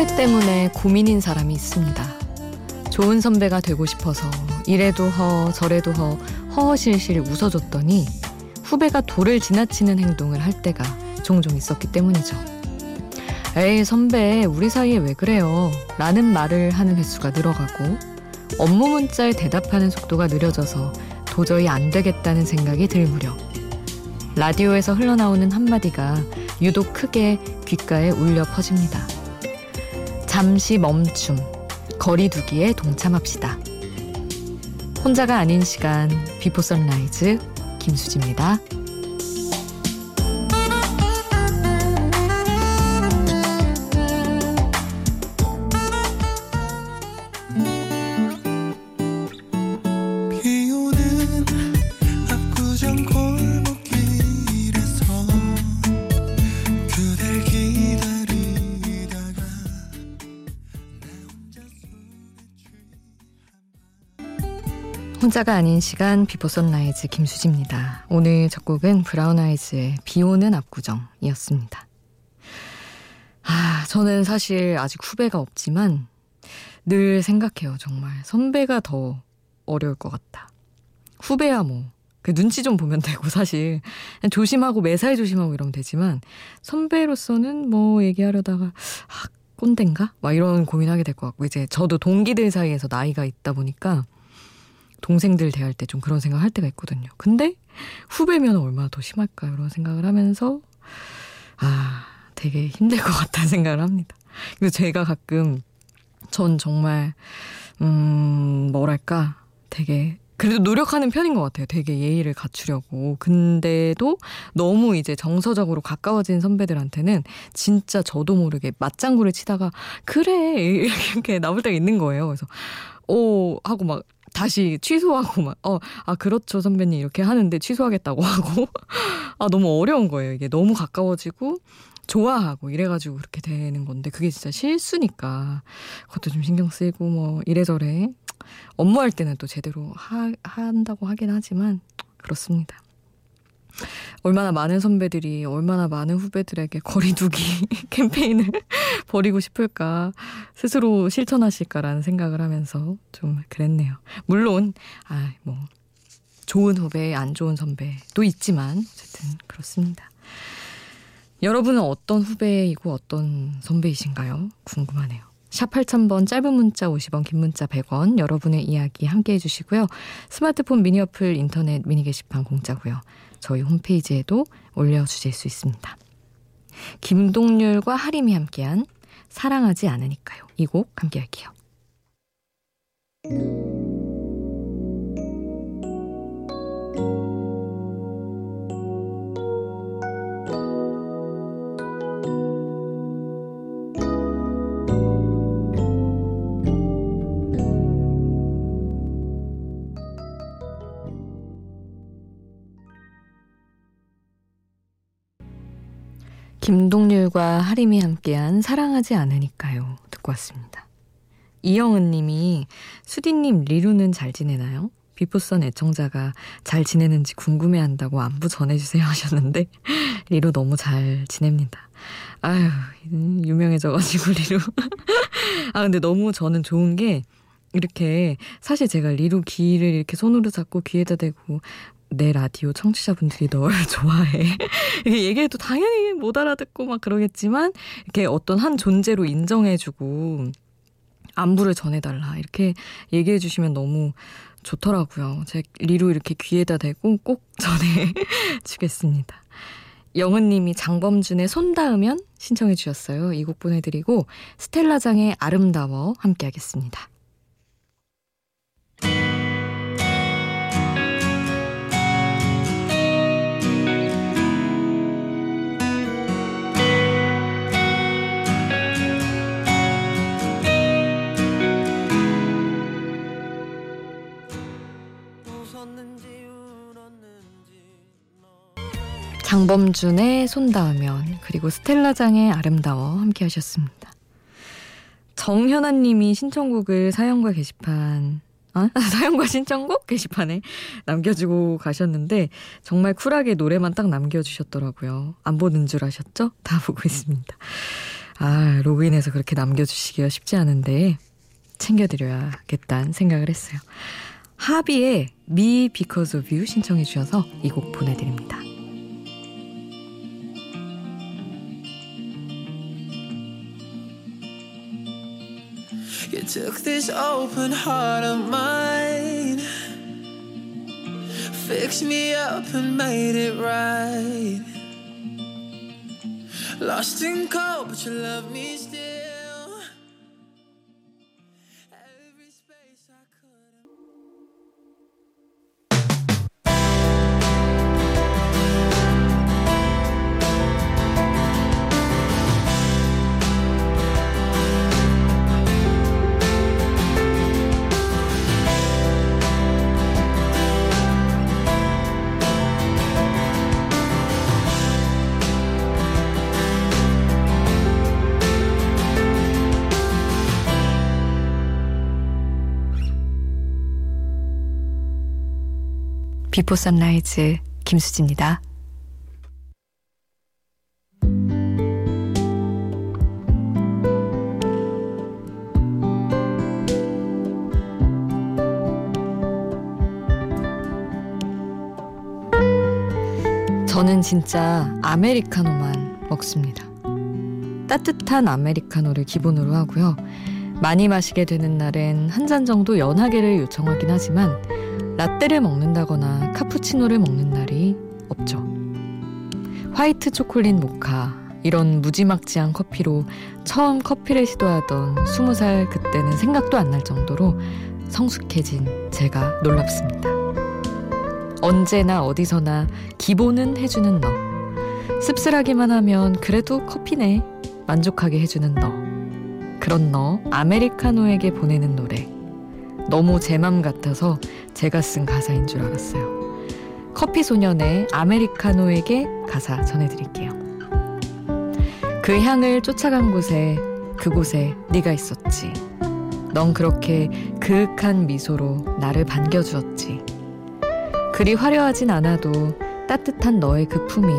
후배 때문에 고민인 사람이 있습니다. 좋은 선배가 되고 싶어서 이래도 허 저래도 허 허허실실 웃어줬더니 후배가 도를 지나치는 행동을 할 때가 종종 있었기 때문이죠. 에이 선배 우리 사이에 왜 그래요? 라는 말을 하는 횟수가 늘어가고 업무 문자에 대답하는 속도가 느려져서 도저히 안 되겠다는 생각이 들 무렵 라디오에서 흘러나오는 한마디가 유독 크게 귓가에 울려 퍼집니다. 잠시 멈춤, 거리두기에 동참합시다. 혼자가 아닌 시간, 비포 선라이즈, 김수지입니다. 혼자가 아닌 시간 비포 선라이즈 김수지입니다. 오늘 첫 곡은 브라운 아이즈의 비 오는 압구정이었습니다. 아, 저는 사실 아직 후배가 없지만 늘 생각해요, 정말. 선배가 더 어려울 것 같다. 후배야 뭐. 그 눈치 좀 보면 되고 사실 조심하고 매사에 조심하고 이러면 되지만 선배로서는 뭐 얘기하려다가 아 꼰대인가? 막 이런 고민하게 될 것 같고 이제 저도 동기들 사이에서 나이가 있다 보니까 동생들 대할 때 좀 그런 생각 할 때가 있거든요. 근데 후배면 얼마나 더 심할까 이런 생각을 하면서 아 되게 힘들 것 같다는 생각을 합니다. 그래서 제가 가끔 전 정말 음 뭐랄까 되게 그래도 노력하는 편인 것 같아요. 되게 예의를 갖추려고. 근데도 너무 이제 정서적으로 가까워진 선배들한테는 진짜 저도 모르게 맞장구를 치다가 그래 이렇게 나올 때가 있는 거예요. 그래서 오 하고 막 다시 취소하고 막, 어, 아, 그렇죠, 선배님. 이렇게 하는데 취소하겠다고 하고. 아, 너무 어려운 거예요. 이게 너무 가까워지고, 좋아하고, 이래가지고 그렇게 되는 건데, 그게 진짜 실수니까. 그것도 좀 신경 쓰이고, 뭐, 이래저래. 업무할 때는 또 제대로 하, 한다고 하긴 하지만, 그렇습니다. 얼마나 많은 선배들이 얼마나 많은 후배들에게 거리두기 캠페인을 벌이고 싶을까 스스로 실천하실까라는 생각을 하면서 좀 그랬네요. 물론 아뭐 좋은 후배, 안 좋은 선배도 있지만 어쨌든 그렇습니다. 여러분은 어떤 후배이고 어떤 선배이신가요? 궁금하네요. 샵 8000번 짧은 문자 50원 긴 문자 100원 여러분의 이야기 함께 해주시고요. 스마트폰 미니 어플 인터넷 미니 게시판 공짜고요. 저희 홈페이지에도 올려주실 수 있습니다. 김동률과 하림이 함께한 사랑하지 않으니까요. 이 곡 함께 할게요. 김동률과 하림이 함께한 사랑하지 않으니까요. 듣고 왔습니다. 이영은 님이 수디님 리루는 잘 지내나요? 비포선 애청자가 잘 지내는지 궁금해한다고 안부 전해주세요 하셨는데 리루 너무 잘 지냅니다. 아유 유명해져가지고 리루 아 근데 너무 저는 좋은 게 이렇게 사실 제가 리루 귀를 이렇게 손으로 잡고 귀에다 대고 내 라디오 청취자분들이 널 좋아해. 이렇게 얘기해도 당연히 못 알아듣고 막 그러겠지만, 이렇게 어떤 한 존재로 인정해주고, 안부를 전해달라. 이렇게 얘기해주시면 너무 좋더라고요. 제 리로 이렇게 귀에다 대고 꼭 전해주겠습니다. 영은님이 장범준의 손 닿으면 신청해 주셨어요. 이 곡 보내드리고 스텔라장의 아름다워 함께 하겠습니다. 장범준의 손 닿으면 그리고 스텔라장의 아름다워 함께 하셨습니다. 정현아 님이 신청곡을 사연과 게시판 아? 사연과 신청곡 게시판에 남겨주고 가셨는데 정말 쿨하게 노래만 딱 남겨주셨더라고요. 안 보는 줄 아셨죠? 다 보고 있습니다. 아, 로그인해서 그렇게 남겨주시기가 쉽지 않은데 챙겨드려야겠다는 생각을 했어요. 하비의 Me Because of You 신청해 주셔서 이 곡 보내드립니다. Took this open heart of mine, fixed me up and made it right. Lost in cold, but you love me 비포 선라이즈 김수지입니다. 저는 진짜 아메리카노만 먹습니다. 따뜻한 아메리카노를 기본으로 하고요. 많이 마시게 되는 날엔 한 잔 정도 연하게를 요청하긴 하지만 라떼를 먹는다거나 카푸치노를 먹는 날이 없죠. 화이트 초콜릿 모카 이런 무지막지한 커피로 처음 커피를 시도하던 스무 살 그때는 생각도 안 날 정도로 성숙해진 제가 놀랍습니다. 언제나 어디서나 기본은 해주는 너. 씁쓸하기만 하면 그래도 커피네. 만족하게 해주는 너. 그런 너 아메리카노에게 보내는 노래. 너무 제 맘 같아서 제가 쓴 가사인 줄 알았어요. 커피 소년의 아메리카노에게 가사 전해드릴게요. 그 향을 쫓아간 곳에 그곳에 네가 있었지. 넌 그렇게 그윽한 미소로 나를 반겨주었지. 그리 화려하진 않아도 따뜻한 너의 그 품이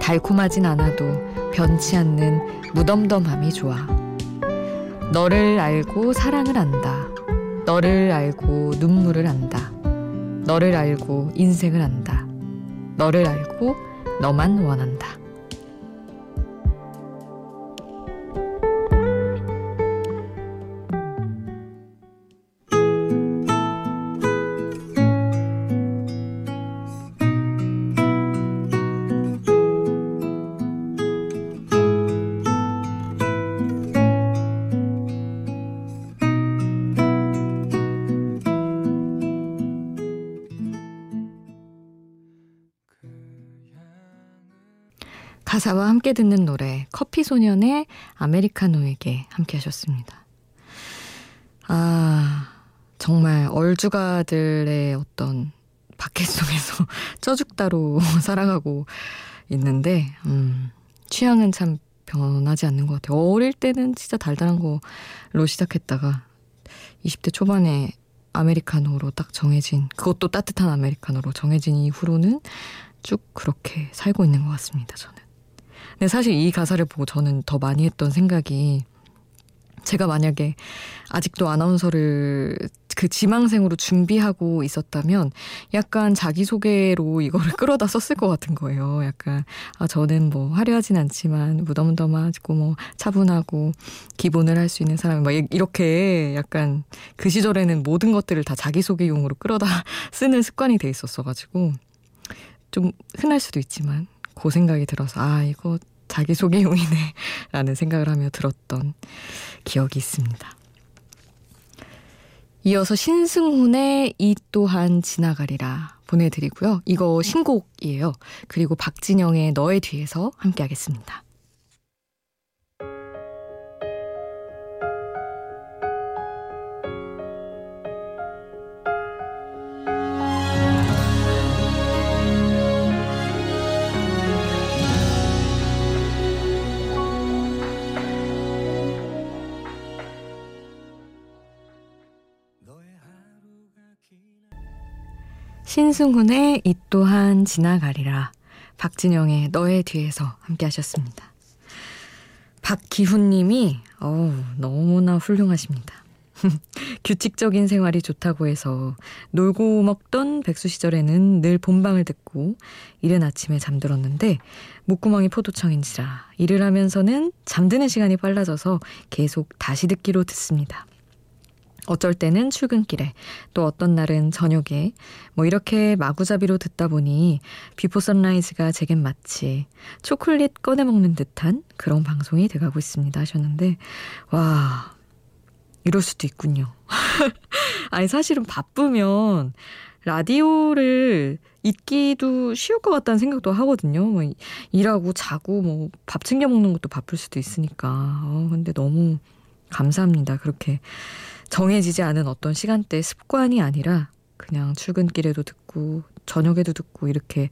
달콤하진 않아도 변치 않는 무덤덤함이 좋아. 너를 알고 사랑을 안다. 너를 알고 눈물을 안다. 너를 알고 인생을 안다. 너를 알고 너만 원한다. 가사와 함께 듣는 노래 커피 소년의 아메리카노에게 함께 하셨습니다. 아 정말 얼주가들의 어떤 바켓송에서 쪄죽다로 살아가고 있는데 음, 취향은 참 변하지 않는 것 같아요. 어릴 때는 진짜 달달한 거로 시작했다가 20대 초반에 아메리카노로 딱 정해진 그것도 따뜻한 아메리카노로 정해진 이후로는 쭉 그렇게 살고 있는 것 같습니다. 저는. 근데 사실 이 가사를 보고 저는 더 많이 했던 생각이 제가 만약에 아직도 아나운서를 그 지망생으로 준비하고 있었다면 약간 자기소개로 이거를 끌어다 썼을 것 같은 거예요. 약간, 아, 저는 뭐 화려하진 않지만 무덤덤하고 뭐 차분하고 기본을 할 수 있는 사람, 막 이렇게 약간 그 시절에는 모든 것들을 다 자기소개용으로 끌어다 쓰는 습관이 돼 있었어가지고 좀 흔할 수도 있지만 그 생각이 들어서 아 이거 자기소개용이네 라는 생각을 하며 들었던 기억이 있습니다. 이어서 신승훈의 이 또한 지나가리라 보내드리고요. 이거 신곡이에요. 그리고 박진영의 너의 뒤에서 함께 하겠습니다. 신승훈의 이 또한 지나가리라 박진영의 너의 뒤에서 함께 하셨습니다. 박기훈 님이 어우 너무나 훌륭하십니다. 규칙적인 생활이 좋다고 해서 놀고 먹던 백수 시절에는 늘 본방을 듣고 이른 아침에 잠들었는데 목구멍이 포도청인지라 일을 하면서는 잠드는 시간이 빨라져서 계속 다시 듣기로 듣습니다. 어쩔 때는 출근길에 또 어떤 날은 저녁에 뭐 이렇게 마구잡이로 듣다 보니 비포 선라이즈가 제겐 마치 초콜릿 꺼내 먹는 듯한 그런 방송이 돼가고 있습니다 하셨는데 와 이럴 수도 있군요. 아니, 사실은 바쁘면 라디오를 잊기도 쉬울 것 같다는 생각도 하거든요. 뭐 일하고 자고 뭐 밥 챙겨 먹는 것도 바쁠 수도 있으니까. 어, 근데 너무 감사합니다. 그렇게 정해지지 않은 어떤 시간대 습관이 아니라 그냥 출근길에도 듣고 저녁에도 듣고 이렇게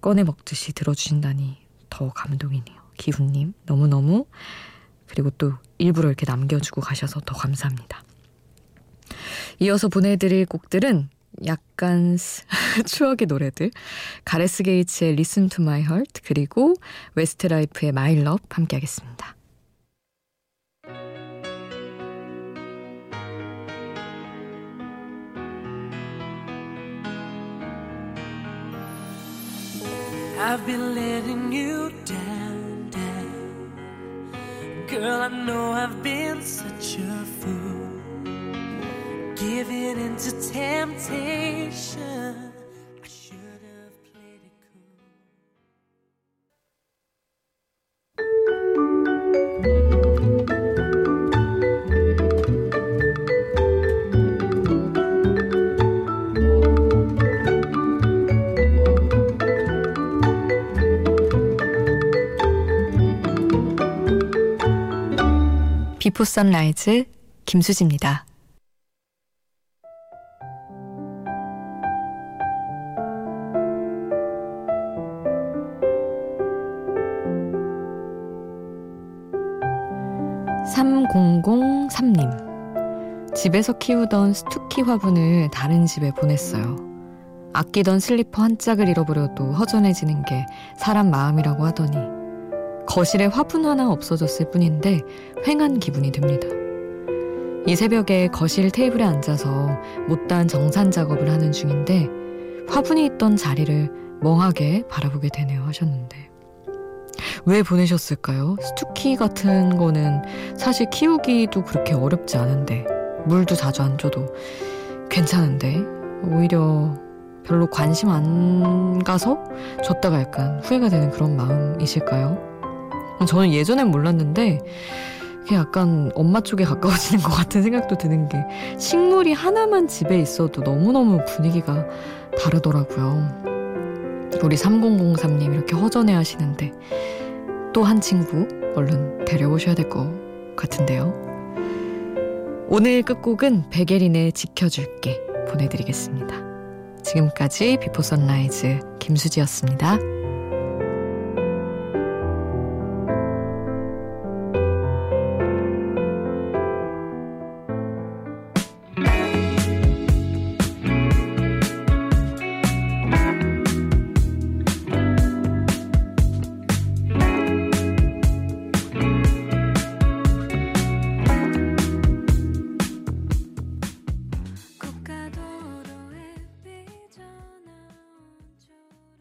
꺼내 먹듯이 들어주신다니 더 감동이네요. 기훈님 너무너무 그리고 또 일부러 이렇게 남겨주고 가셔서 더 감사합니다. 이어서 보내드릴 곡들은 약간 추억의 노래들 가레스 게이츠의 Listen to My Heart 그리고 웨스트라이프의 My Love 함께 하겠습니다. I've been letting you down, down. Girl, I know I've been such a fool. Giving into temptation. 비포 선라이즈 김수지입니다. (3003님) 집에서 키우던 스투키 화분을 다른 집에 보냈어요. 아끼던 슬리퍼 한 짝을 잃어버려도 허전해지는 게 사람 마음이라고 하더니 거실에 화분 하나 없어졌을 뿐인데 횡한 기분이 듭니다. 이 새벽에 거실 테이블에 앉아서 못다한 정산 작업을 하는 중인데 화분이 있던 자리를 멍하게 바라보게 되네요 하셨는데 왜 보내셨을까요? 스투키 같은 거는 사실 키우기도 그렇게 어렵지 않은데 물도 자주 안 줘도 괜찮은데 오히려 별로 관심 안 가서 줬다가 약간 후회가 되는 그런 마음이실까요? 저는 예전엔 몰랐는데 그게 약간 엄마 쪽에 가까워지는 것 같은 생각도 드는 게 식물이 하나만 집에 있어도 너무너무 분위기가 다르더라고요. 우리 3003님 이렇게 허전해 하시는데 또 한 친구 얼른 데려오셔야 될 것 같은데요. 오늘 끝곡은 베게린의 지켜줄게 보내드리겠습니다. 지금까지 비포 선라이즈 김수지였습니다.